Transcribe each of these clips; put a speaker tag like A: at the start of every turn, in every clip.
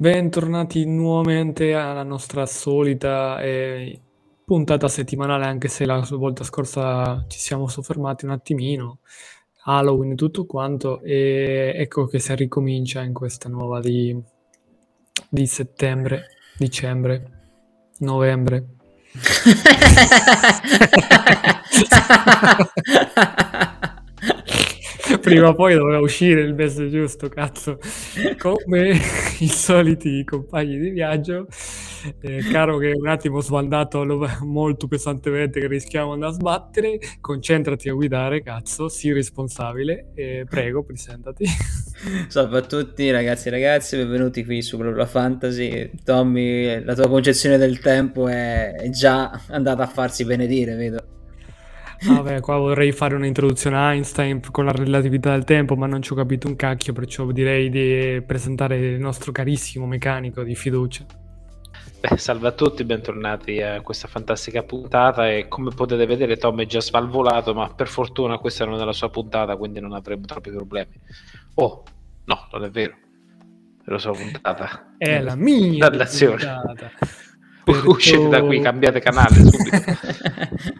A: Bentornati nuovamente alla nostra solita eh, puntata settimanale, anche se la volta scorsa ci siamo soffermati un attimino, Halloween e tutto quanto, e ecco che si ricomincia in questa nuova di, di settembre, dicembre, novembre. Prima o poi doveva uscire il mese giusto, cazzo. Come i soliti compagni di viaggio. Eh, caro che un attimo sbaldato molto pesantemente che rischiamo di andare a sbattere, concentrati a guidare, cazzo, sii responsabile e prego, presentati.
B: Salve a tutti ragazzi e ragazze, benvenuti qui su Global Fantasy. Tommy, la tua concezione del tempo è già andata a farsi benedire, vedo.
A: Vabbè, qua vorrei fare un'introduzione a Einstein con la relatività del tempo, ma non ci ho capito un cacchio, perciò direi di presentare il nostro carissimo meccanico di fiducia.
C: Beh, salve a tutti, bentornati a questa fantastica puntata e come potete vedere Tom è già svalvolato, ma per fortuna questa non è la sua puntata, quindi non avremo troppi problemi. Oh, no, non è vero. È la sua puntata.
A: È la mia
C: puntata. Uscite da qui, cambiate canale subito.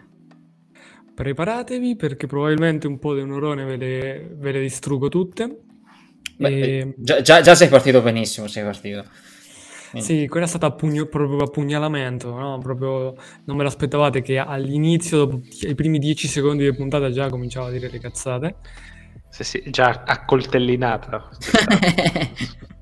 A: Preparatevi perché probabilmente un po' di neurone ve le, ve le distruggo tutte.
B: Beh, e... già, già, già sei partito benissimo, sei partito.
A: Sì, quella è stata appugno, proprio appugnalamento, no? Proprio non me l'aspettavate che all'inizio, dopo i primi dieci secondi di puntata, già cominciavo a dire le cazzate.
C: Sì, sì, già accoltellinata.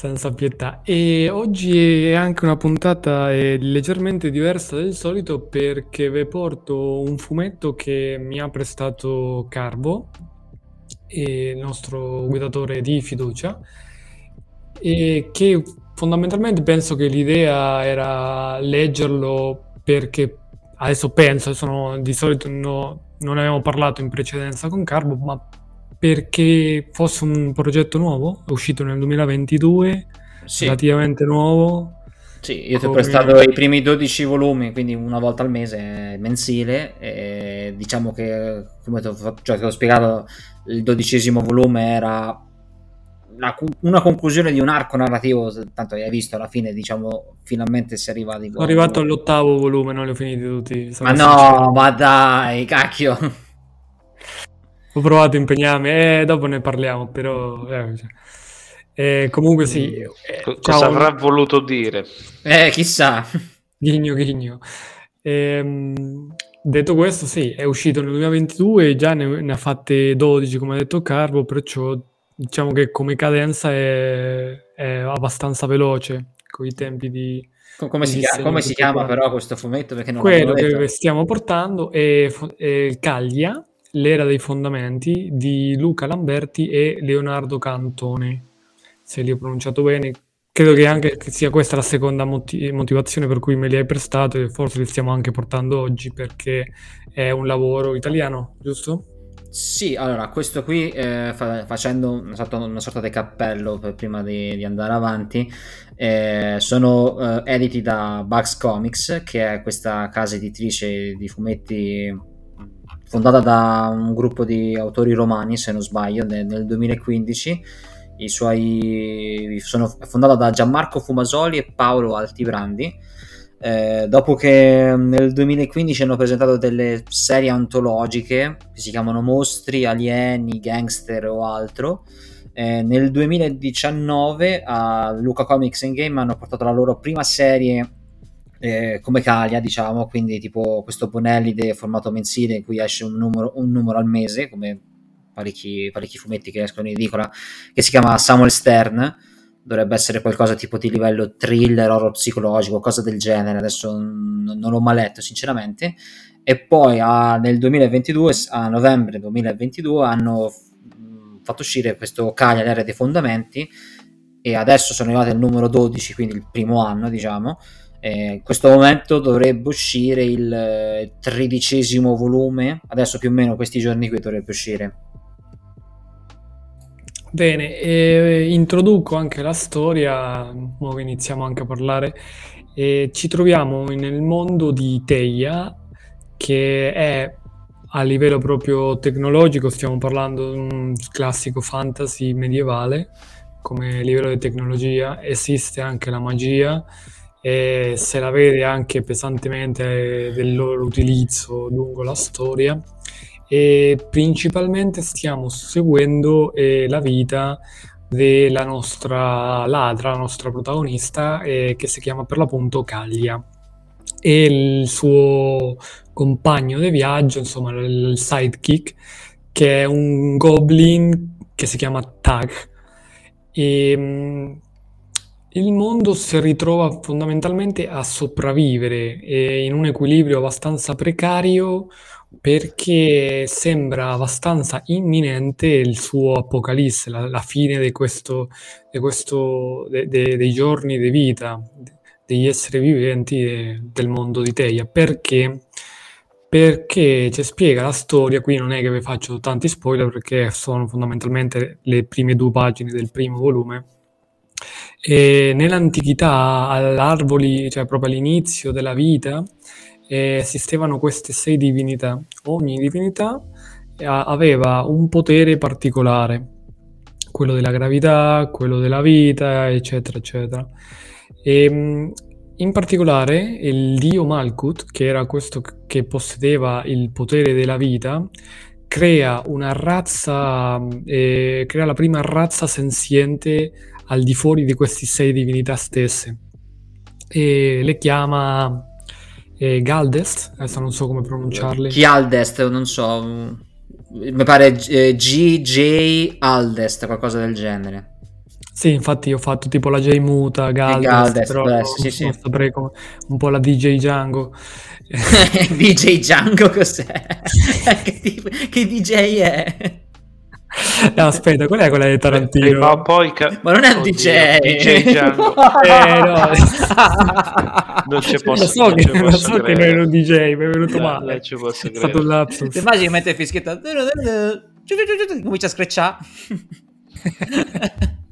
A: Senza pietà. E oggi è anche una puntata leggermente diversa del solito perché vi porto un fumetto che mi ha prestato Carbo, il nostro guidatore di fiducia, e che fondamentalmente penso che l'idea era leggerlo perché adesso penso, sono, di solito no, non abbiamo parlato in precedenza con Carbo, ma perché fosse un progetto nuovo, è uscito nel 2022, sì. relativamente nuovo.
B: Sì, io ti ho prestato i primi 12 volumi, quindi una volta al mese mensile. E diciamo che, come ti ho, cioè, ti ho spiegato, il dodicesimo volume era una, una, conclusione di un arco narrativo. Tanto hai visto alla fine, diciamo, finalmente si è arrivati.
A: Sono arrivato all'ottavo volume, non li ho finiti tutti.
B: Ma no, sincero. ma dai, cacchio.
A: Ho provato a impegnarmi, e eh, dopo ne parliamo, però... Eh, cioè. eh, comunque sì. Mm.
C: Eh, cosa avrà voluto dire?
B: Eh, chissà.
A: Ghigno, ghigno. Ehm, detto questo, sì, è uscito nel 2022 e già ne, ne, ha fatte 12, come ha detto Carbo, perciò diciamo che come cadenza è, è abbastanza veloce, con i tempi di...
B: Come, si, chiama, come si chiama però questo fumetto?
A: Perché non Quello che stiamo portando è, è Caglia, L'era dei fondamenti di Luca Lamberti e Leonardo Cantone, se li ho pronunciato bene. Credo che anche sia questa la seconda moti- motivazione per cui me li hai prestato e forse li stiamo anche portando oggi perché è un lavoro italiano, giusto?
B: Sì, allora, questo qui eh, fa- facendo una sorta, una sorta, di cappello prima di, di andare avanti, eh, sono eh, editi da Bugs Comics, che è questa casa editrice di fumetti fondata da un gruppo di autori romani, se non sbaglio, nel, nel 2015. I suoi, sono fondata da Gianmarco Fumasoli e Paolo Altibrandi. Eh, dopo che nel 2015 hanno presentato delle serie antologiche che si chiamano Mostri, Alieni, Gangster o altro, eh, nel 2019 a Luca Comics and Game hanno portato la loro prima serie eh, come Calia, diciamo, quindi tipo questo Bonelli del formato mensile in cui esce un numero, un numero al mese, come parecchi, parecchi, fumetti che escono in edicola, che si chiama Samuel Stern, dovrebbe essere qualcosa tipo di livello thriller, horror psicologico, cosa del genere, adesso non, non l'ho mai letto sinceramente, e poi a, nel 2022, a novembre 2022, hanno fatto uscire questo Calia, l'era dei fondamenti, e adesso sono arrivati al numero 12, quindi il primo anno, diciamo, eh, in questo momento dovrebbe uscire il eh, tredicesimo volume, adesso più o meno questi giorni qui dovrebbe uscire.
A: Bene, eh, introduco anche la storia, ora iniziamo anche a parlare. Eh, ci troviamo nel mondo di Teia, che è a livello proprio tecnologico, stiamo parlando di un classico fantasy medievale, come livello di tecnologia, esiste anche la magia e se la vede anche pesantemente del loro utilizzo lungo la storia. E principalmente stiamo seguendo eh, la vita della nostra ladra, la nostra protagonista eh, che si chiama per l'appunto Caglia. E il suo compagno di viaggio, insomma il sidekick che è un goblin che si chiama Tag. E mm, il mondo si ritrova fondamentalmente a sopravvivere in un equilibrio abbastanza precario perché sembra abbastanza imminente il suo apocalisse, la, la fine di questo, di questo de, de, dei giorni di vita degli esseri viventi de, del mondo di Teia. Perché? Perché ci spiega la storia, qui non è che vi faccio tanti spoiler perché sono fondamentalmente le prime due pagine del primo volume e nell'antichità, all'arboli, cioè proprio all'inizio della vita, eh, esistevano queste sei divinità. Ogni divinità eh, aveva un potere particolare, quello della gravità, quello della vita, eccetera, eccetera. E, ehm, in particolare il dio Malkut, che era questo che possedeva il potere della vita, crea una razza, eh, crea la prima razza senziente al di fuori di queste sei divinità stesse e le chiama eh, Galdest, adesso non so come pronunciarle.
B: Chi Aldest, non so, mi pare eh, GJ Aldest, qualcosa del genere.
A: Sì, infatti ho fatto tipo la J muta, Galdest, Galdest però beh, sì, sì. saprei come, un po' la DJ Django.
B: DJ Django cos'è? che, tipo, che DJ è?
A: No, aspetta, qual è quella di Tarantino? Eh,
C: ma, poi ca-
B: ma non è un DJ,
C: DJ Django.
A: eh, no.
C: non ci posso,
A: lo so,
C: non
A: che, lo so che non era un DJ, mi è venuto
C: no,
A: male.
C: È
A: stato un lapsus.
B: Ti immagini che mette il fischietto comincia a screcciare.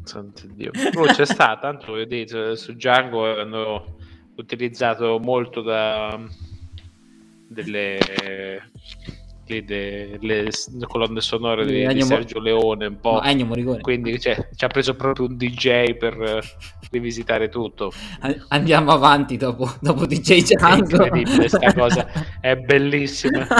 C: Santo Dio. Oh, c'è stato, tanto voglio dire, su Django hanno utilizzato molto da delle le, le colonne sonore di, di Sergio Leone un po'.
B: No,
C: Quindi cioè, ci ha preso proprio un DJ per uh, rivisitare tutto.
B: Andiamo avanti dopo, dopo DJ Django.
C: È incredibile questa cosa, è bellissima.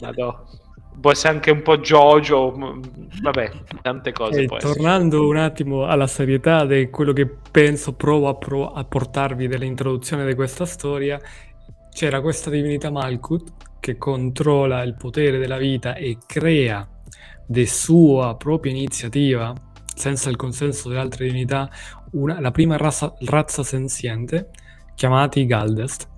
C: Madonna può essere anche un po' Jojo, vabbè, tante cose.
A: E tornando essere. un attimo alla serietà di quello che penso, provo a, pro- a portarvi dell'introduzione di questa storia, c'era questa divinità Malkut che controlla il potere della vita e crea di sua propria iniziativa, senza il consenso delle altre divinità, una, la prima razza, razza senziente, chiamati Galdest.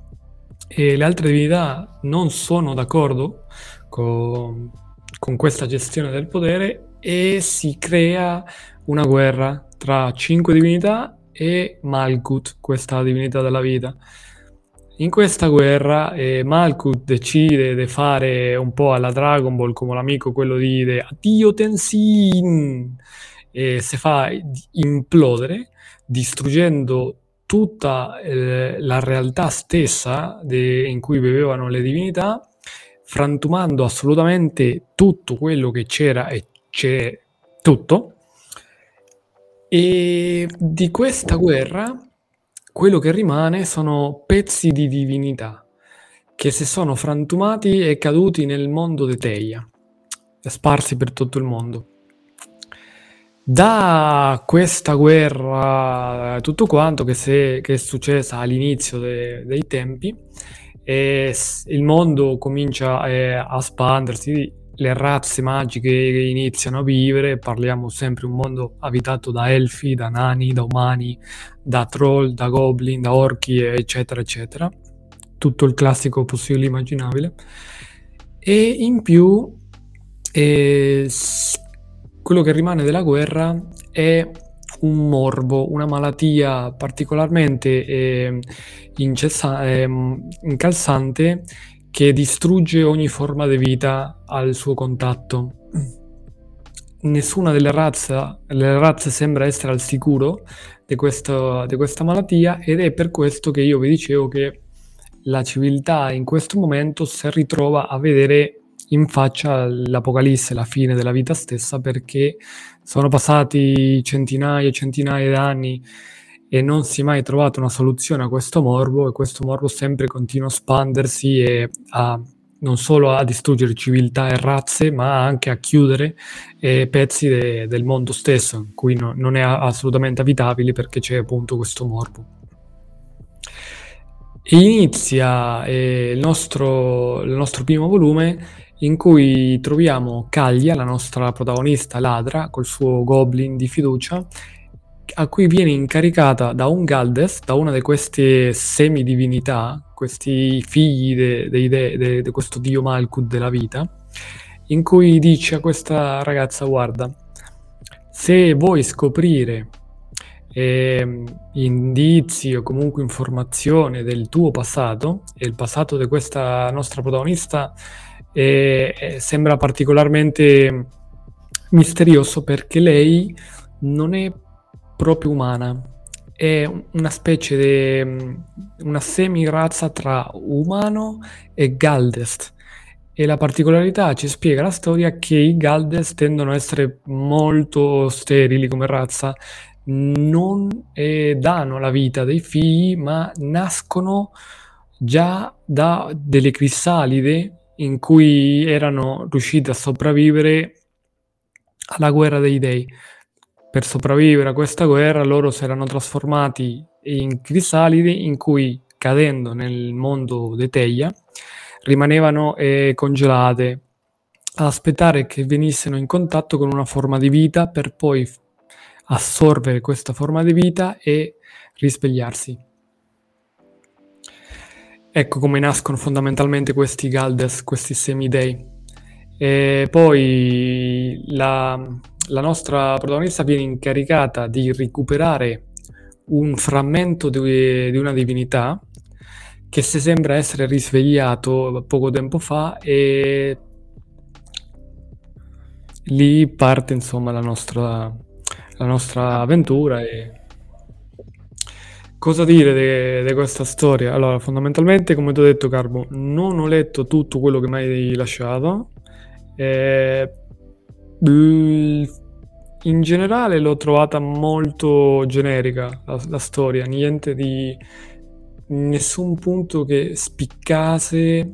A: E le altre divinità non sono d'accordo con, con questa gestione del potere e si crea una guerra tra cinque divinità e Malkut, questa divinità della vita. In questa guerra eh, Malkuth decide di fare un po' alla Dragon Ball come l'amico quello di, di Addio Tenzin e si fa implodere distruggendo tutta eh, la realtà stessa de, in cui vivevano le divinità frantumando assolutamente tutto quello che c'era e c'è tutto. E di questa guerra quello che rimane sono pezzi di divinità che si sono frantumati e caduti nel mondo di Teia, sparsi per tutto il mondo. Da questa guerra, tutto quanto che, se, che è successa all'inizio de, dei tempi, il mondo comincia eh, a espandersi, le razze magiche iniziano a vivere, parliamo sempre di un mondo abitato da elfi, da nani, da umani, da troll, da goblin, da orchi, eccetera, eccetera. Tutto il classico possibile immaginabile. E in più, eh, quello che rimane della guerra è un morbo, una malattia particolarmente eh, incessa- eh, incalzante che distrugge ogni forma di vita al suo contatto. Nessuna delle razze, razze sembra essere al sicuro di, questo, di questa malattia ed è per questo che io vi dicevo che la civiltà in questo momento si ritrova a vedere in faccia l'apocalisse, la fine della vita stessa, perché sono passati centinaia e centinaia di anni e non si è mai trovata una soluzione a questo morbo e questo morbo sempre continua a espandersi e a non solo a distruggere civiltà e razze, ma anche a chiudere eh, pezzi de- del mondo stesso, in cui no- non è assolutamente abitabile perché c'è appunto questo morbo. E inizia eh, il, nostro, il nostro primo volume in cui troviamo Caglia, la nostra protagonista ladra, col suo goblin di fiducia, a cui viene incaricata da un Galdes, da una di queste semidivinità, questi figli di de, de, de, questo dio Malkud della vita, in cui dice a questa ragazza, guarda, se vuoi scoprire eh, indizi o comunque informazioni del tuo passato, e il passato di questa nostra protagonista eh, sembra particolarmente misterioso perché lei non è proprio umana, è una specie di una semi-razza tra umano e Galdest. E la particolarità ci spiega la storia che i Galdest tendono a essere molto sterili come razza, non eh, danno la vita dei figli, ma nascono già da delle crisalide in cui erano riusciti a sopravvivere alla guerra dei dei per sopravvivere a questa guerra loro si erano trasformati in crisalidi in cui cadendo nel mondo di Teia rimanevano eh, congelate ad aspettare che venissero in contatto con una forma di vita per poi assorbere questa forma di vita e risvegliarsi. Ecco come nascono fondamentalmente questi Galdes, questi semidei. E poi la, la nostra protagonista viene incaricata di recuperare un frammento di, di una divinità che si sembra essere risvegliato poco tempo fa e lì parte insomma la nostra, la nostra avventura e cosa dire di questa storia? Allora, fondamentalmente, come ti ho detto, Carbo, non ho letto tutto quello che mi hai lasciato. Eh, in generale l'ho trovata molto generica la, la storia, niente di nessun punto che spiccasse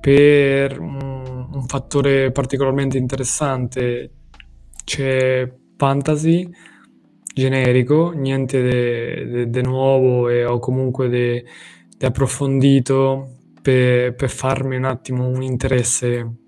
A: per un, un fattore particolarmente interessante. C'è fantasy generico, niente di nuovo e, o comunque di approfondito per, per farmi un attimo un interesse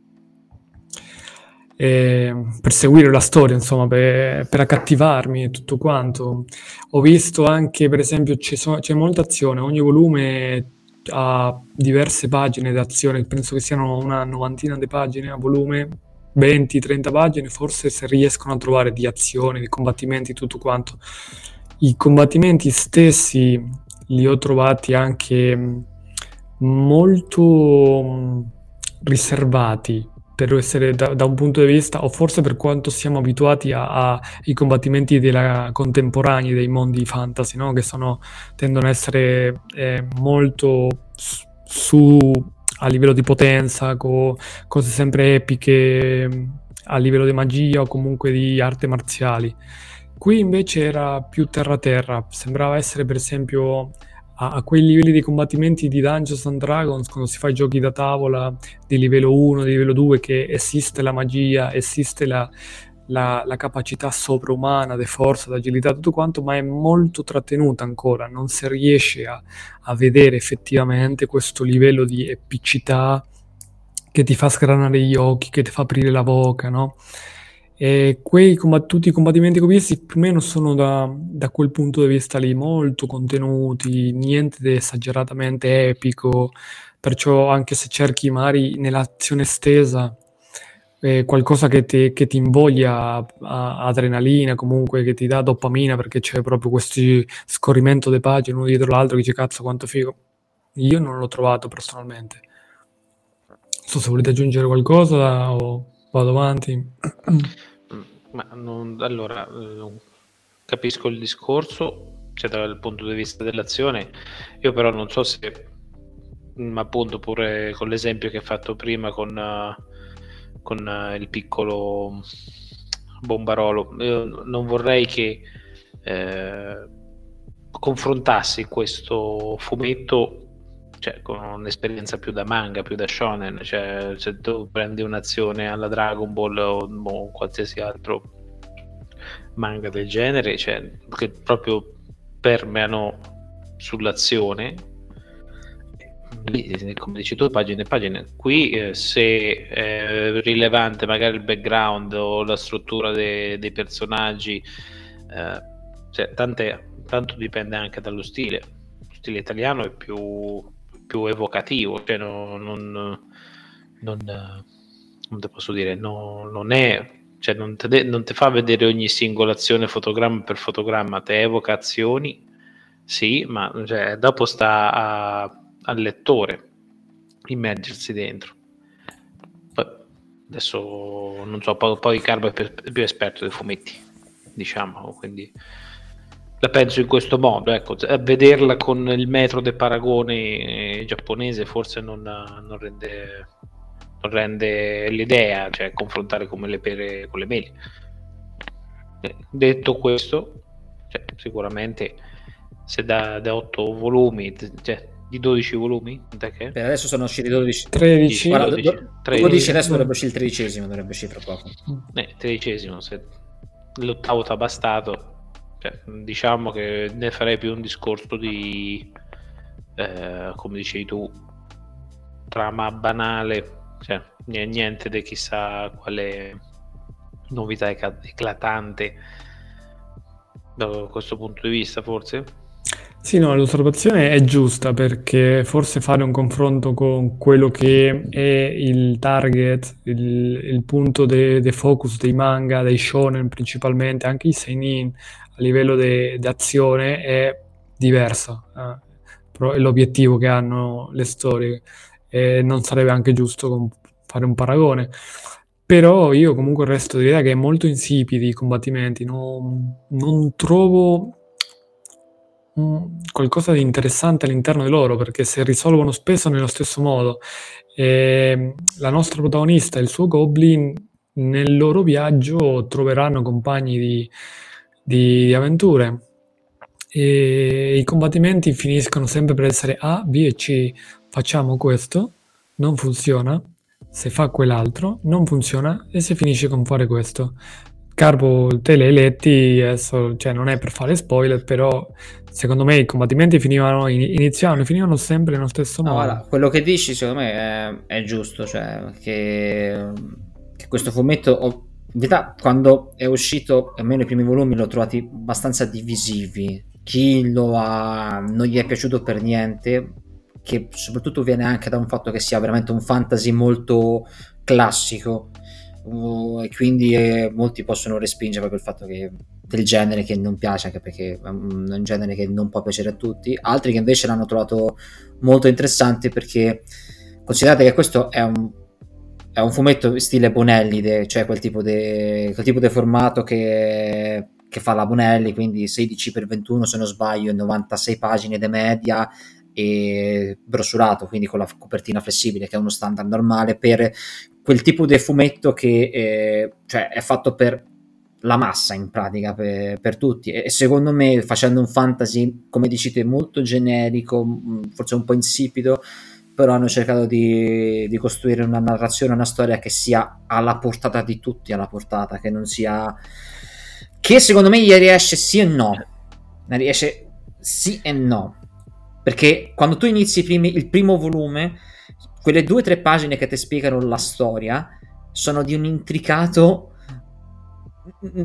A: eh, per seguire la storia, insomma, per, per, accattivarmi e tutto quanto. Ho visto anche, per esempio, c'è, c'è molta azione, ogni volume ha diverse pagine d'azione, penso che siano una novantina di pagine a volume, 20-30 pagine, forse se riescono a trovare di azione, di combattimenti, tutto quanto. I combattimenti stessi li ho trovati anche molto riservati per essere da, da, un punto di vista, o forse per quanto siamo abituati ai combattimenti della, contemporanei dei mondi fantasy, no? che sono, tendono a essere eh, molto su a livello di potenza, con cose sempre epiche a livello di magia o comunque di arte marziali. Qui invece era più terra-terra, sembrava essere per esempio a, a, quei livelli di combattimenti di Dungeons and Dragons, quando si fa i giochi da tavola di livello 1, di livello 2, che esiste la magia, esiste la, la, la capacità sovraumana di forza, di agilità, tutto quanto, ma è molto trattenuta ancora, non si riesce a, a vedere effettivamente questo livello di epicità che ti fa sgranare gli occhi, che ti fa aprire la bocca, no? E quei combat- tutti i combattimenti che ho visto più o meno sono da, da, quel punto di vista lì, molto contenuti, niente di esageratamente epico, perciò anche se cerchi magari nell'azione estesa eh, qualcosa che ti, che ti invoglia a, a adrenalina, comunque che ti dà dopamina perché c'è proprio questo scorrimento di pagine uno dietro l'altro che dice cazzo quanto figo. Io non l'ho trovato personalmente. Non so se volete aggiungere qualcosa o vado avanti.
C: Ma non, allora, eh, capisco il discorso, cioè dal punto di vista dell'azione, io però non so se, ma appunto pure con l'esempio che hai fatto prima con, uh, con uh, il piccolo, Bombarolo. Non vorrei che eh, confrontassi questo fumetto cioè, con un'esperienza più da manga, più da shonen, cioè se tu prendi un'azione alla Dragon Ball o, o qualsiasi altro manga del genere, cioè, che proprio permeano sull'azione, come dici tu, pagine e pagine. Qui eh, se è rilevante magari il background o la struttura de- dei personaggi, eh, cioè, tante, tanto dipende anche dallo stile. Lo stile italiano è più, più evocativo, cioè non, non, non, non te posso dire, non, non è cioè non ti de- fa vedere ogni singola azione fotogramma per fotogramma, te evoca azioni, sì, ma cioè, dopo sta a, al lettore immergersi dentro. Poi, adesso non so, poi, poi Carbo è più, più esperto dei fumetti, diciamo, quindi la penso in questo modo, ecco, vederla con il metro del paragone giapponese forse non, non, rende, non rende l'idea, cioè confrontare come le pere con le mele. Eh, detto questo, cioè, sicuramente se da, da 8 volumi, cioè di 12 volumi?
B: Per adesso sono usciti 12.
A: 13.
B: Guarda, 12, 13. 12 adesso dovrebbe uscire il tredicesimo, dovrebbe uscire tra poco.
C: Eh, tredicesimo, se l'ottavo ti ha bastato cioè, diciamo che ne farei più un discorso di, eh, come dicevi tu, trama banale, cioè niente di chissà quale novità eclatante da questo punto di vista, forse.
A: Sì, no, l'osservazione è giusta perché forse fare un confronto con quello che è il target, il, il punto de, de focus dei manga, dei shonen principalmente, anche i seinin, a livello di azione è diversa. Eh? È l'obiettivo che hanno le storie e non sarebbe anche giusto fare un paragone. Però io comunque resto dell'idea che è molto insipidi i combattimenti, non, non trovo qualcosa di interessante all'interno di loro perché si risolvono spesso nello stesso modo. E la nostra protagonista e il suo goblin nel loro viaggio troveranno compagni di, di, avventure e i combattimenti finiscono sempre per essere A, B e C. Facciamo questo, non funziona, se fa quell'altro, non funziona e si finisce con fare questo. Carbo, te l'hai letti, adesso, cioè non è per fare spoiler, però secondo me i combattimenti finivano, iniziavano e finivano sempre nello stesso modo. No,
B: guarda, quello che dici secondo me è, è giusto, cioè che, che questo fumetto, in verità quando è uscito, almeno i primi volumi, l'ho trovati abbastanza divisivi. Chi lo ha, non gli è piaciuto per niente, che soprattutto viene anche da un fatto che sia veramente un fantasy molto classico uh, e quindi eh, molti possono respingere proprio il fatto che del genere che non piace anche perché è un genere che non può piacere a tutti altri che invece l'hanno trovato molto interessante perché considerate che questo è un, è un fumetto stile Bonelli cioè quel tipo di formato che, che fa la Bonelli quindi 16 x 21 se non sbaglio 96 pagine di media e brossurato, quindi con la copertina flessibile, che è uno standard normale per quel tipo di fumetto che eh, cioè è fatto per la massa in pratica per, per, tutti. E secondo me facendo un fantasy come dicete molto generico forse un po' insipido però hanno cercato di, di, costruire una narrazione una storia che sia alla portata di tutti alla portata che non sia che secondo me gli riesce sì e no. Ne riesce sì e no. Perché quando tu inizi primi, il primo volume, quelle due o tre pagine che ti spiegano la storia sono di un intricato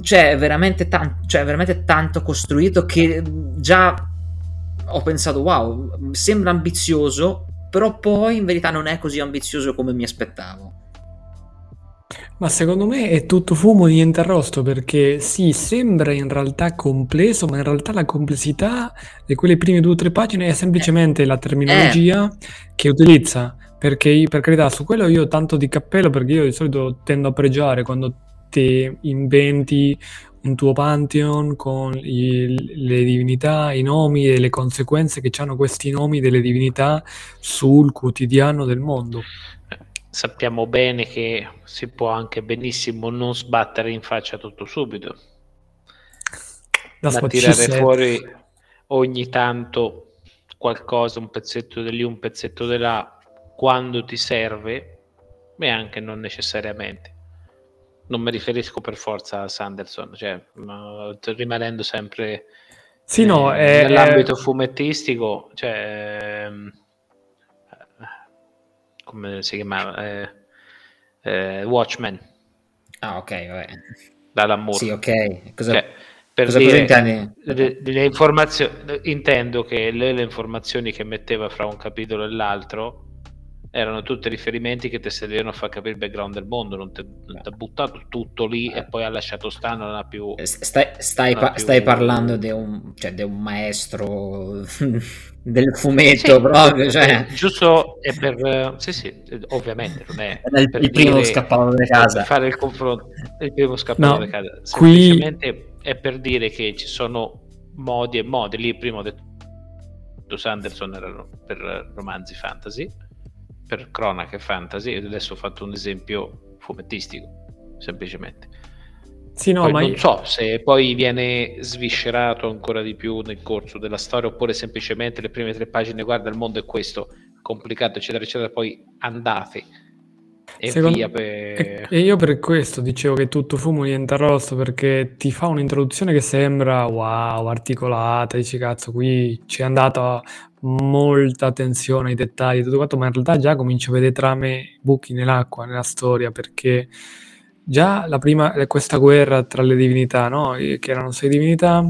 B: cioè veramente, tan- cioè veramente tanto costruito che già ho pensato wow sembra ambizioso però poi in verità non è così ambizioso come mi aspettavo
A: ma secondo me è tutto fumo, niente arrosto, perché sì, sembra in realtà complesso, ma in realtà la complessità di quelle prime due o tre pagine è semplicemente la terminologia eh. che utilizza. Perché, per carità, su quello io ho tanto di cappello, perché io di solito tendo a pregiare quando ti inventi un tuo pantheon con il, le divinità, i nomi e le conseguenze che hanno questi nomi delle divinità sul quotidiano del mondo.
C: sappiamo bene che si può anche benissimo non sbattere in faccia tutto subito, ma tirare fuori ogni tanto qualcosa, un pezzetto di lì, un pezzetto di là, quando ti serve, e anche non necessariamente. Non mi riferisco per forza a Sanderson, cioè, rimanendo sempre
A: sì, no,
C: eh, è, nell'ambito è... fumettistico, cioè, ehm, come si chiamava? Eh, eh, Watchmen.
B: Ah, ok, vabbè.
C: Da Moore.
B: Sì, ok. Cosa,
C: cioè, per cosa, dire, cosa le, le informazioni, intendo che le, le informazioni che metteva fra un capitolo e l'altro erano tutti riferimenti che ti servivano a far capire il background del mondo, non ti ha buttato tutto lì e poi ha lasciato stare, non ha più...
B: Eh, stai, stai, pa- più... stai parlando di un, cioè, un, maestro del fumetto sì, proprio, cioè...
C: Giusto, è per... Sì, sì, ovviamente, non è...
B: il, il primo dire, scappato da casa.
C: Fare il confronto, il primo scappato no, da casa. Semplicemente qui... è per dire che ci sono modi e modi, lì prima ho detto Sanderson erano per romanzi fantasy per cronache fantasy ed adesso ho fatto un esempio fumettistico semplicemente.
A: Sì, no,
C: poi
A: ma
C: non
A: io...
C: so se poi viene sviscerato ancora di più nel corso della storia oppure semplicemente le prime tre pagine guarda il mondo è questo complicato eccetera eccetera poi andate e Secondo... via per...
A: e io per questo dicevo che tutto fumo niente arrosto perché ti fa un'introduzione che sembra wow articolata dici cazzo qui ci è andata molta attenzione ai dettagli, tutto quanto, ma in realtà già comincio a vedere trame, buchi nell'acqua, nella storia, perché già la prima, questa guerra tra le divinità, no? che erano sei divinità,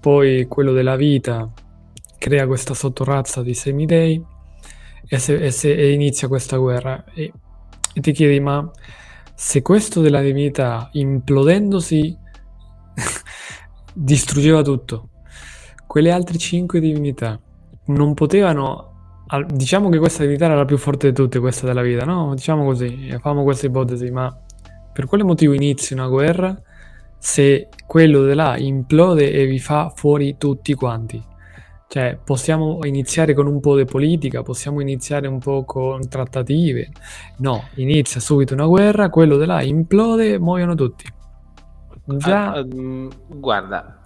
A: poi quello della vita crea questa sottorazza di semidei e, se, e, se, e inizia questa guerra. E, e ti chiedi, ma se questo della divinità implodendosi distruggeva tutto, quelle altre cinque divinità non potevano diciamo che questa divinità era la più forte di tutte, questa della vita, no? Diciamo così, facciamo questa ipotesi, ma per quale motivo inizi una guerra se quello di là implode e vi fa fuori tutti quanti? Cioè, possiamo iniziare con un po' di politica, possiamo iniziare un po' con trattative. No, inizia subito una guerra, quello di là implode, muoiono tutti.
C: Già... Uh, uh, guarda,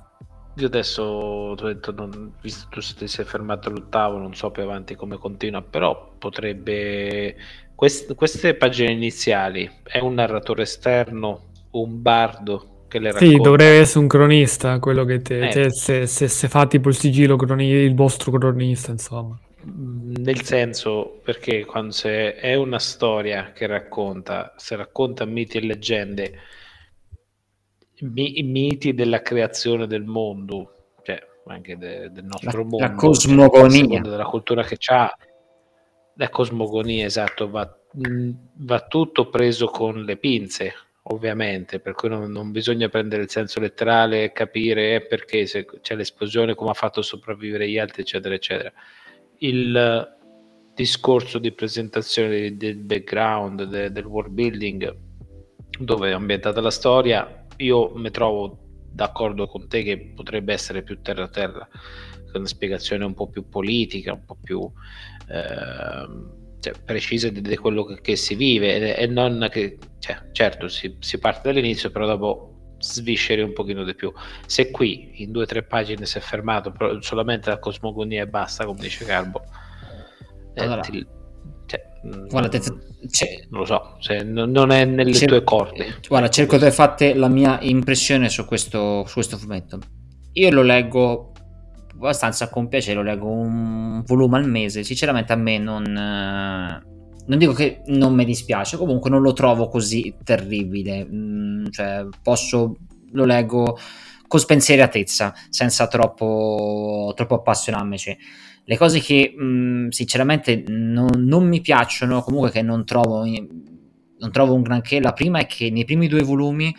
C: io adesso detto, non, visto tu ti sei fermato all'ottavo, non so più avanti come continua, però potrebbe. Quest, queste pagine iniziali è un narratore esterno, un bardo che le racconta.
A: Sì, dovrebbe essere un cronista, quello che te, eh. te se, se, se, fa tipo il sigillo croni, il vostro cronista, insomma.
C: Mm, nel senso, perché quando è una storia che racconta, se racconta miti e leggende mi- miti della creazione del mondo, cioè anche de- del nostro la, mondo,
B: la cosmogonia,
C: della cultura che c'ha, la cosmogonia, esatto, va, mh, va, tutto preso con le pinze, ovviamente, per cui non, non bisogna prendere il senso letterale e capire eh, perché se c'è l'esplosione, come ha fatto sopravvivere gli altri, eccetera, eccetera. Il discorso di presentazione del background, de, del world building, dove è ambientata la storia, io mi trovo d'accordo con te che potrebbe essere più terra terra, con una spiegazione un po' più politica, un po' più eh, cioè, precisa di, di, quello che, che, si vive e, non che, cioè, certo, si, si parte dall'inizio, però dopo svisceri un pochino di più. Se qui in due o tre pagine si è fermato solamente la cosmogonia e basta, come dice Carbo,
B: eh, allora, ti,
C: cioè, guarda, te, non lo so, se non, non è nelle cer- tue corde.
B: Guarda, cerco di fare la mia impressione su questo, su questo fumetto. Io lo leggo abbastanza con piacere, lo leggo un volume al mese. Sinceramente a me non... non dico che non mi dispiace, comunque non lo trovo così terribile. Mm, cioè, posso... lo leggo con spensieratezza, senza troppo, troppo appassionarmici le cose che mh, mm, sinceramente non, non, mi piacciono, comunque che non trovo, non trovo un granché, la prima è che nei primi due volumi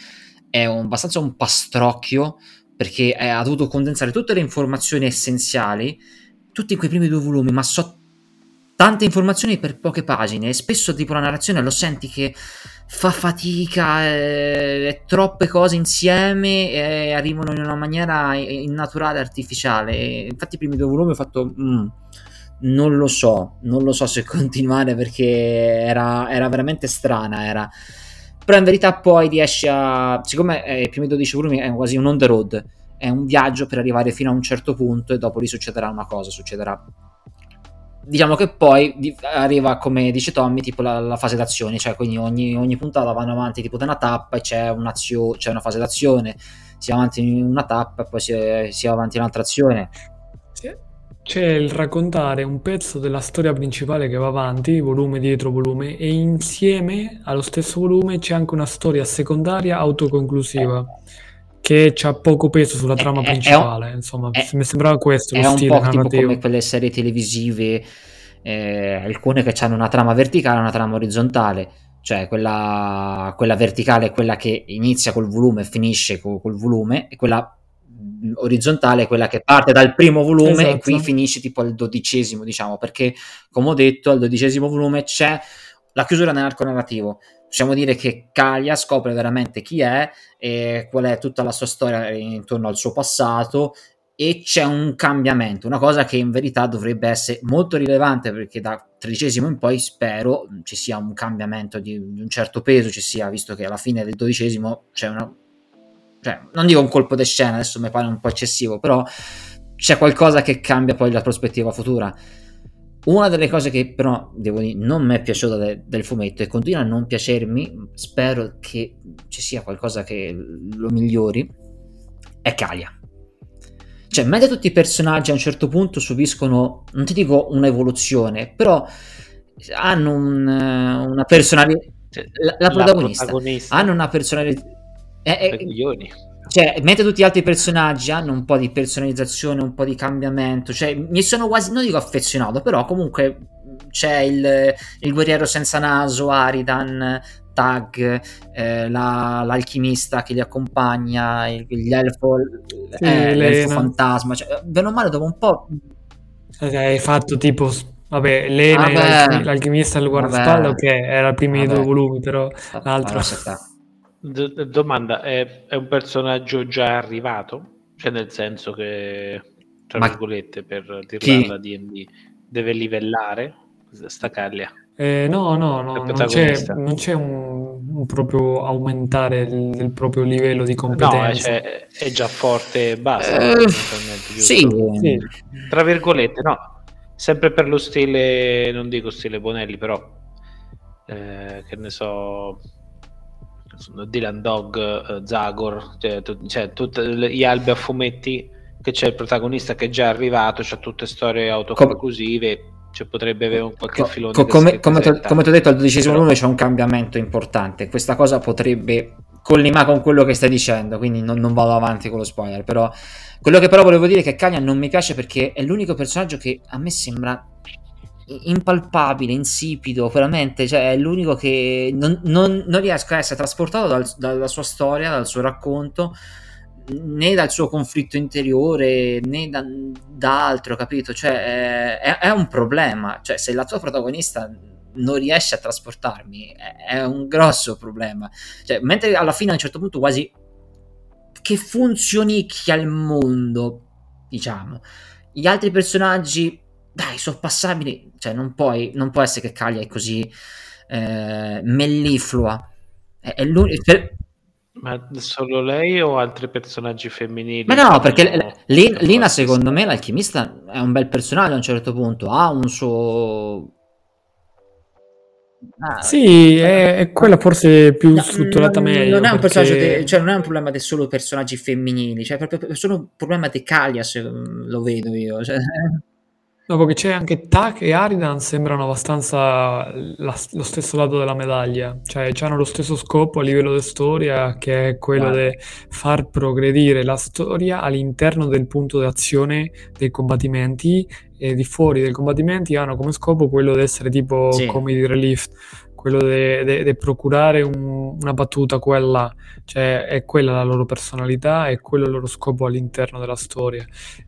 B: è un, abbastanza un pastrocchio perché ha dovuto condensare tutte le informazioni essenziali, tutti quei primi due volumi, ma so tante informazioni per poche pagine. E spesso tipo la narrazione lo senti che fa fatica, eh, troppe cose insieme e arrivano in una maniera innaturale, artificiale. Infatti i primi due volumi ho fatto... Mm, non lo so, non lo so se continuare perché era, era veramente strana, era... Però in verità poi riesce a... Siccome i primi 12 volumi è quasi un on the road, è un viaggio per arrivare fino a un certo punto e dopo lì succederà una cosa, succederà diciamo che poi arriva come dice Tommy tipo la, la fase d'azione cioè quindi ogni, ogni, puntata vanno avanti tipo da una tappa e c'è, c'è una fase d'azione. Si va avanti in una tappa e poi si, si va avanti in un'altra azione.
A: C'è il raccontare un pezzo della storia principale che va avanti, volume dietro volume, e insieme allo stesso volume c'è anche una storia secondaria autoconclusiva che ha poco peso sulla trama è, principale. È, insomma, è, mi sembrava questo
B: lo stile narrativo. È un po' tipo come quelle serie televisive, eh, alcune che hanno una trama verticale e una trama orizzontale. Cioè, quella, quella, verticale è quella che inizia col volume e finisce col, col volume, e quella orizzontale è quella che parte dal primo volume esatto. e qui finisce tipo al dodicesimo, diciamo, perché come ho detto, al dodicesimo volume c'è la chiusura nell'arco narrativo. Possiamo dire che Kalia scopre veramente chi è e qual è tutta la sua storia intorno al suo passato e c'è un cambiamento, una cosa che in verità dovrebbe essere molto rilevante perché da tredicesimo in poi spero ci sia un cambiamento di, un certo peso, ci sia, visto che alla fine del dodicesimo c'è una cioè, non dico un colpo di scena, adesso mi pare un po' eccessivo, però c'è qualcosa che cambia poi la prospettiva futura. Una delle cose che però devo dire non mi è piaciuta de- del fumetto e continua a non piacermi, spero che ci sia qualcosa che lo migliori, è Kalia. Cioè, mentre tutti i personaggi a un certo punto subiscono, non ti dico un'evoluzione, però hanno un, una personalità. La, la, protagonista, la protagonista. hanno una personalità
C: eh, eh,
B: cioè, mentre tutti gli altri personaggi hanno un po' di personalizzazione, un po' di cambiamento, cioè mi sono quasi, non dico affezionato, però comunque c'è il, il guerriero senza naso, Aridan, Tag, eh, la, l'alchimista che li accompagna, il, gli elfo, sì, eh, l'elfo fantasma, cioè, bene o male dopo un po'...
A: Hai fatto tipo Vabbè, Lena Vabbè. l'alchimista al guardaspalla, ok, era i primi Vabbè. due volumi, però l'altro... Vabbè,
C: D- domanda, è, è, un personaggio già arrivato? Cioè nel senso che, tra Ma virgolette, per dirla da D&D, deve livellare sta caglia?
A: Eh, no, no, no non c'è, non c'è un, un, proprio aumentare il, il, proprio livello di competenza.
C: No, cioè, è già forte e basta. Eh,
B: sì, sì,
C: Tra virgolette, no. Sempre per lo stile, non dico stile Bonelli, però, eh, che ne so, Dylan Dog, uh, Zagor, cioè, tu, cioè tutti gli albi a fumetti che c'è il protagonista che è già arrivato, c'ha tutte storie autoconclusive, cioè potrebbe avere un qualche filone.
B: Co- come, come, ti ho detto, al dodicesimo numero c'è un cambiamento importante. Questa cosa potrebbe collimare con quello che stai dicendo, quindi non, non, vado avanti con lo spoiler. Però quello che però volevo dire è che Kanya non mi piace perché è l'unico personaggio che a me sembra impalpabile, insipido, veramente, cioè è l'unico che non, non, non riesco a essere trasportato dal, dalla sua storia, dal suo racconto, né dal suo conflitto interiore, né da, da altro, capito? Cioè è, è, un problema, cioè se la tua protagonista non riesce a trasportarmi è, è un grosso problema, cioè, mentre alla fine a un certo punto quasi che funzioni al mondo, diciamo. Gli altri personaggi dai, sono passabili. Cioè, non, puoi, non può essere che Caglia è così eh, melliflua. È, è per...
C: Ma solo lei o altri personaggi femminili?
B: Ma no, perché Lina, Lina secondo me, l'alchimista è un bel personaggio a un certo punto. Ha un suo
A: Ah, sì, è, è, quella forse più no, strutturata non, meglio.
B: Non è, un perché... de, cioè, non è un problema di solo personaggi femminili, cioè, è solo un problema di Calias, lo vedo io. Cioè...
A: Dopo che c'è anche Tak e Aridan sembrano abbastanza la, lo stesso lato della medaglia, cioè hanno lo stesso scopo a livello di storia che è quello di far progredire la storia all'interno del punto d'azione dei combattimenti e di fuori dei combattimenti hanno come scopo quello di essere tipo sì. comedy relief, quello di procurare un, una battuta, quella, cioè è quella la loro personalità e quello il loro scopo all'interno della storia.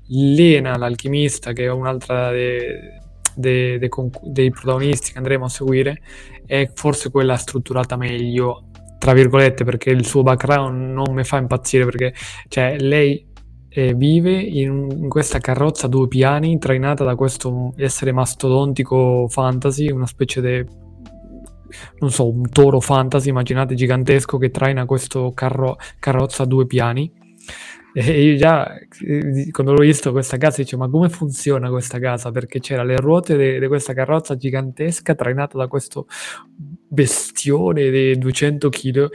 A: Lena, l'alchimista, che è un'altra dei, dei, dei, dei protagonisti che andremo a seguire, è forse quella strutturata meglio, tra virgolette, perché il suo background non mi fa impazzire, perché cioè, lei e vive in, in, questa carrozza a due piani trainata da questo essere mastodontico fantasy, una specie di non so, un toro fantasy, immaginate gigantesco che traina questo carro, carrozza a due piani. E io già eh, quando l'ho visto questa casa dicevo ma come funziona questa casa? Perché c'era le ruote di questa carrozza gigantesca trainata da questo bestione di 200 kg,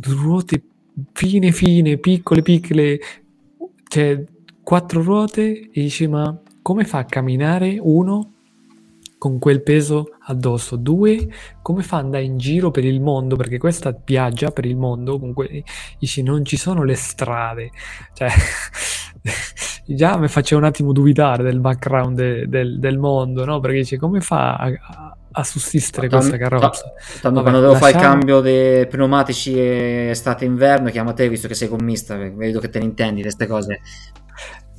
A: ruote fine fine, piccole piccole, cioè quattro ruote e dici ma come fa a camminare uno con quel peso addosso? Due, come fa ad andare in giro per il mondo? Perché questa viaggia per il mondo, comunque dici non ci sono le strade, cioè già mi faceva un attimo dubitare del background de, del, del, mondo, no? Perché dice come fa a, a sussistere questa carrozza?
B: Tanto quando devo fare il cambio dei pneumatici estate-inverno, chiamo te visto che sei commista, vedo che te ne intendi di queste cose.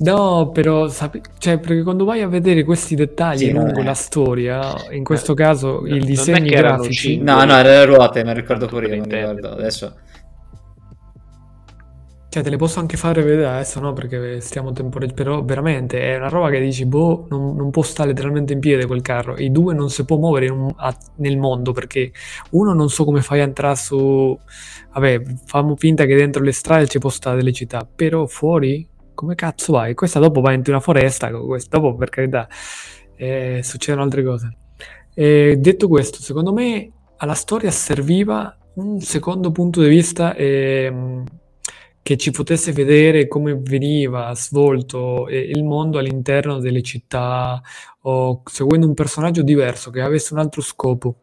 A: No, però sape- cioè, perché quando vai a vedere questi dettagli sì, lungo la storia, in questo caso il disegno grafici.
B: No, no, erano le ruote, me ricordo pure io, non mi ricordo adesso.
A: Cioè, te le posso anche fare vedere adesso, no? Perché stiamo temporeggiando. Però veramente è una roba che dici, boh, non, non, può stare letteralmente in piedi quel carro. I due non si può muovere un, a, nel mondo perché uno non so come fai a entrare su. Vabbè, fammo finta che dentro le strade ci può stare delle città, però fuori come cazzo vai? Questa dopo va in una foresta, questa, dopo per carità eh, succedono altre cose. E detto questo, secondo me alla storia serviva un secondo punto di vista eh, che ci potesse vedere come veniva svolto eh, il mondo all'interno delle città o seguendo un personaggio diverso che avesse un altro scopo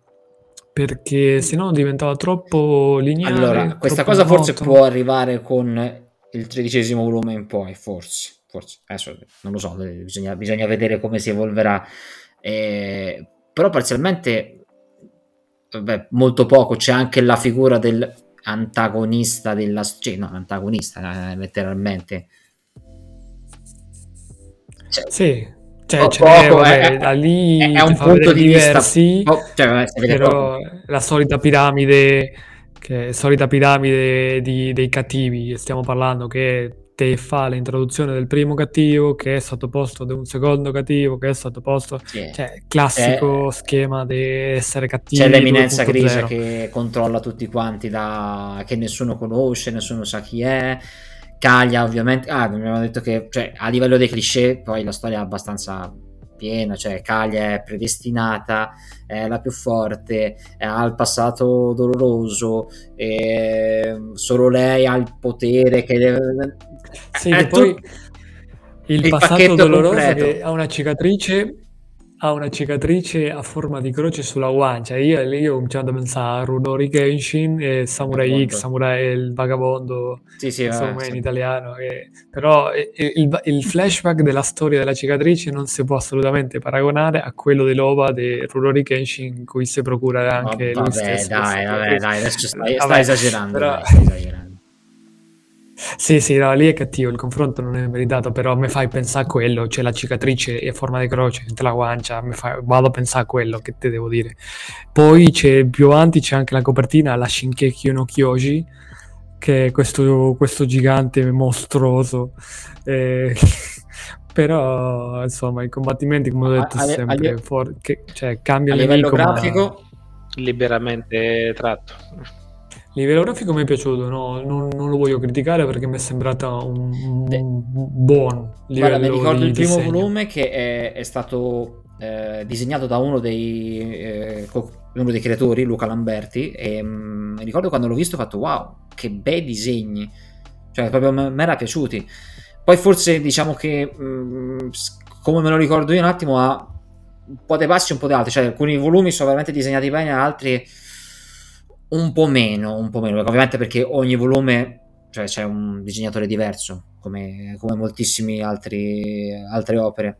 A: perché se no diventava troppo lineare.
B: Allora, questa cosa monotono. forse può arrivare con il tredicesimo volume in poi, forse, forse, adesso non lo so, bisogna, bisogna vedere come si evolverà, eh, però parzialmente, beh, molto poco, c'è anche la figura del antagonista della cioè, no, antagonista eh, letteralmente.
A: Cioè, sì. Cioè, ce poco, è, da lì
B: è, è un punto di diversi, vista po- cioè,
A: però la solita piramide che è solita piramide di, dei cattivi, stiamo parlando che te fa l'introduzione del primo cattivo che è sottoposto ad un secondo cattivo che è sottoposto sì. cioè classico c'è, schema di essere cattivi
B: c'è l'eminenza grigia che controlla tutti quanti da, che nessuno conosce nessuno sa chi è. Caglia ovviamente ah abbiamo detto che cioè, a livello dei cliché poi la storia è abbastanza piena, cioè Calia è predestinata, è la più forte, ha il passato doloroso, solo lei ha il potere che deve...
A: Sì, che poi il, il passato doloroso che ha una cicatrice ha una cicatrice a forma di croce sulla guancia. Io, io ho cominciato a pensare a Runori Genshin e Samurai X, Samurai il vagabondo,
B: sì, sì,
A: insomma in italiano. E, però il, il, flashback della storia della cicatrice non si può assolutamente paragonare a quello dell'OVA di Runori Genshin in cui si procura anche
B: oh,
A: lui
B: vabbè, stesso. Dai, vabbè, dai, adesso stai, stai vabbè, esagerando. Però... Dai, stai esagerando.
A: Sì, sì, no, lì è cattivo, il confronto non è meritato, però mi fai pensare a quello, c'è cioè la cicatrice a forma di croce la guancia, fa, vado a pensare a quello, che te devo dire. Poi c'è più avanti c'è anche la copertina, la Shinkeki no Kyoji, che è questo, questo gigante mostruoso. Eh, però, insomma, i combattimenti, come ho detto, a, sempre a, for- che, cioè, cambia
B: a livello grafico, ma...
C: liberamente tratto
A: livello grafico mi è piaciuto, no? non, non, lo voglio criticare perché mi è sembrata un, un buon livello. Guarda, mi ricordo
B: il primo
A: disegno.
B: volume che è, è stato eh, disegnato da uno dei, eh, uno dei, creatori, Luca Lamberti, e mh, mm, mi ricordo quando l'ho visto ho fatto wow, che bei disegni, cioè proprio mi era piaciuti. Poi forse diciamo che, mh, mm, come me lo ricordo io un attimo, ha un po' dei passi e un po' di altri, cioè alcuni volumi sono veramente disegnati bene, altri un po' meno, un po' meno, ovviamente perché ogni volume cioè, c'è un disegnatore diverso, come, come moltissime altre opere.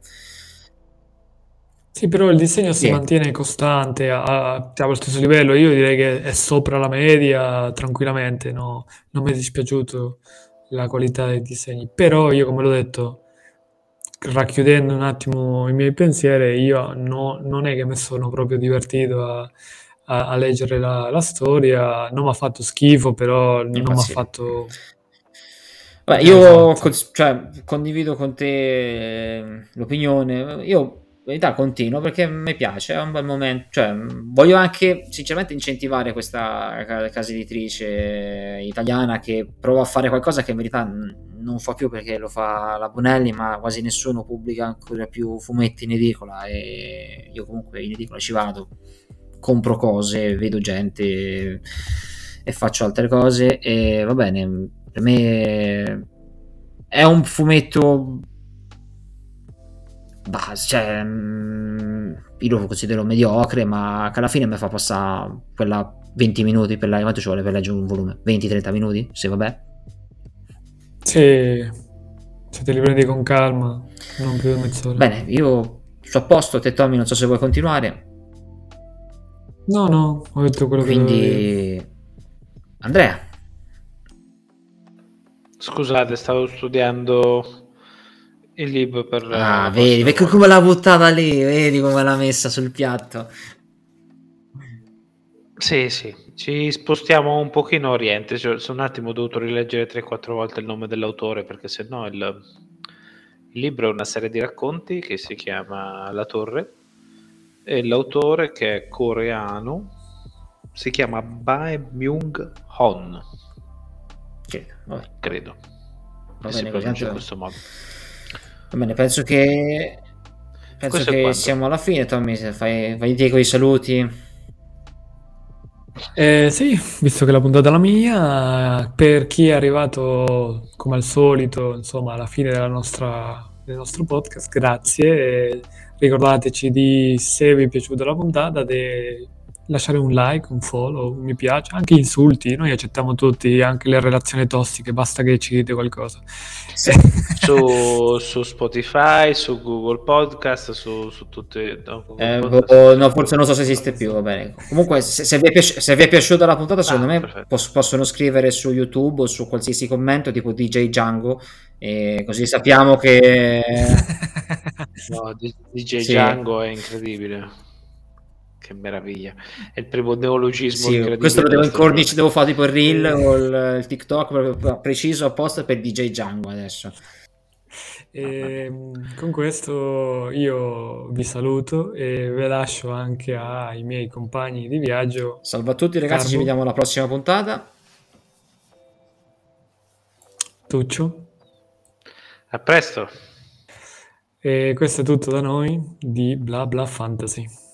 A: Sì, però il disegno si mantiene costante, allo stesso livello. Io direi che è sopra la media tranquillamente, no? non mi è dispiaciuto la qualità dei disegni. Però io, come l'ho detto, racchiudendo un attimo i miei pensieri, io no, non è che mi sono proprio divertito a a, a leggere la, la, storia. Non mi ha fatto schifo, però non mi ha fatto.
B: Beh, io esatto. con, cioè, condivido con te eh, l'opinione. Io in realtà continuo perché mi piace, è un bel momento. Cioè, voglio anche sinceramente incentivare questa casa editrice italiana che prova a fare qualcosa che in verità non fa più perché lo fa la Bonelli, ma quasi nessuno pubblica ancora più fumetti in edicola. E io comunque in edicola ci vado, compro cose, vedo gente e faccio altre cose. E va bene, per me è un fumetto bah, cioè, mm, io lo considero mediocre, ma che alla fine mi fa passare quella 20 minuti per leggere, quanto ci vuole per leggere un volume? 20-30 minuti, se vabbè.
A: Sì, se te li prendi con calma, non più mezz'ora.
B: Bene, io sono a posto, te Tommy, non so se vuoi continuare.
A: No, no, ho detto quello
B: Quindi... che Quindi... Andrea.
C: Scusate, stavo studiando il libro per...
B: Ah, vedi, vedi come l'ha buttata lì, vedi come l'ha messa sul piatto.
C: Sì, sì, ci spostiamo un pochino a oriente, cioè, sono un attimo ho dovuto rileggere 3-4 volte il nome dell'autore perché se no il, il libro è una serie di racconti che si chiama La Torre e l'autore che è coreano si chiama Bae Myung Hon.
B: Sì,
C: credo. Va bene, si pronuncia in questo modo.
B: Va bene, penso che penso che siamo alla fine, Tommy, se fai, fai te con i saluti.
A: Eh, sì, visto che la puntata è la mia, per chi è arrivato come al solito, insomma, alla fine della nostra, del nostro podcast, grazie. E ricordateci di, se vi è piaciuta la puntata, di lasciare un like, un follow, un mi piace, anche insulti, noi accettiamo tutti, anche le relazioni tossiche, basta che ci dite qualcosa.
C: Sì. su, su, Spotify, su Google Podcast, su, su tutte...
B: No, eh, podcast. no, forse non so se esiste più, va bene. Comunque, se, se, vi, è piaci- se vi, è piaciuta la puntata, secondo ah, me poss- possono scrivere su YouTube o su qualsiasi commento, tipo DJ Django, e così sappiamo che...
C: no, DJ sì. Django è incredibile che meraviglia. È il primo neologismo.
B: Sì, questo lo devo incornici, devo fare tipo il reel o il, il TikTok proprio preciso apposta per DJ Django adesso.
A: E, ehm, con questo io vi saluto e vi lascio anche ai miei compagni di viaggio.
B: Salve a tutti ragazzi, Carbo. ci vediamo alla prossima puntata.
A: Tuccio.
C: A presto.
A: E questo è tutto da noi di Bla Bla Fantasy.